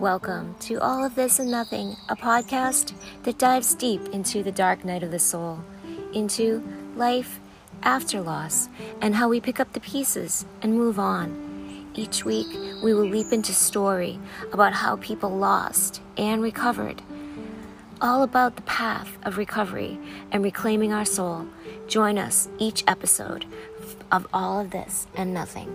Welcome to All of This and Nothing, a podcast that dives deep into the dark night of the soul, into life after loss, and how we pick up the pieces and move on. Each week, we will leap into story about how people lost and recovered. All about the path of recovery and reclaiming our soul. Join us each episode of All of This and Nothing.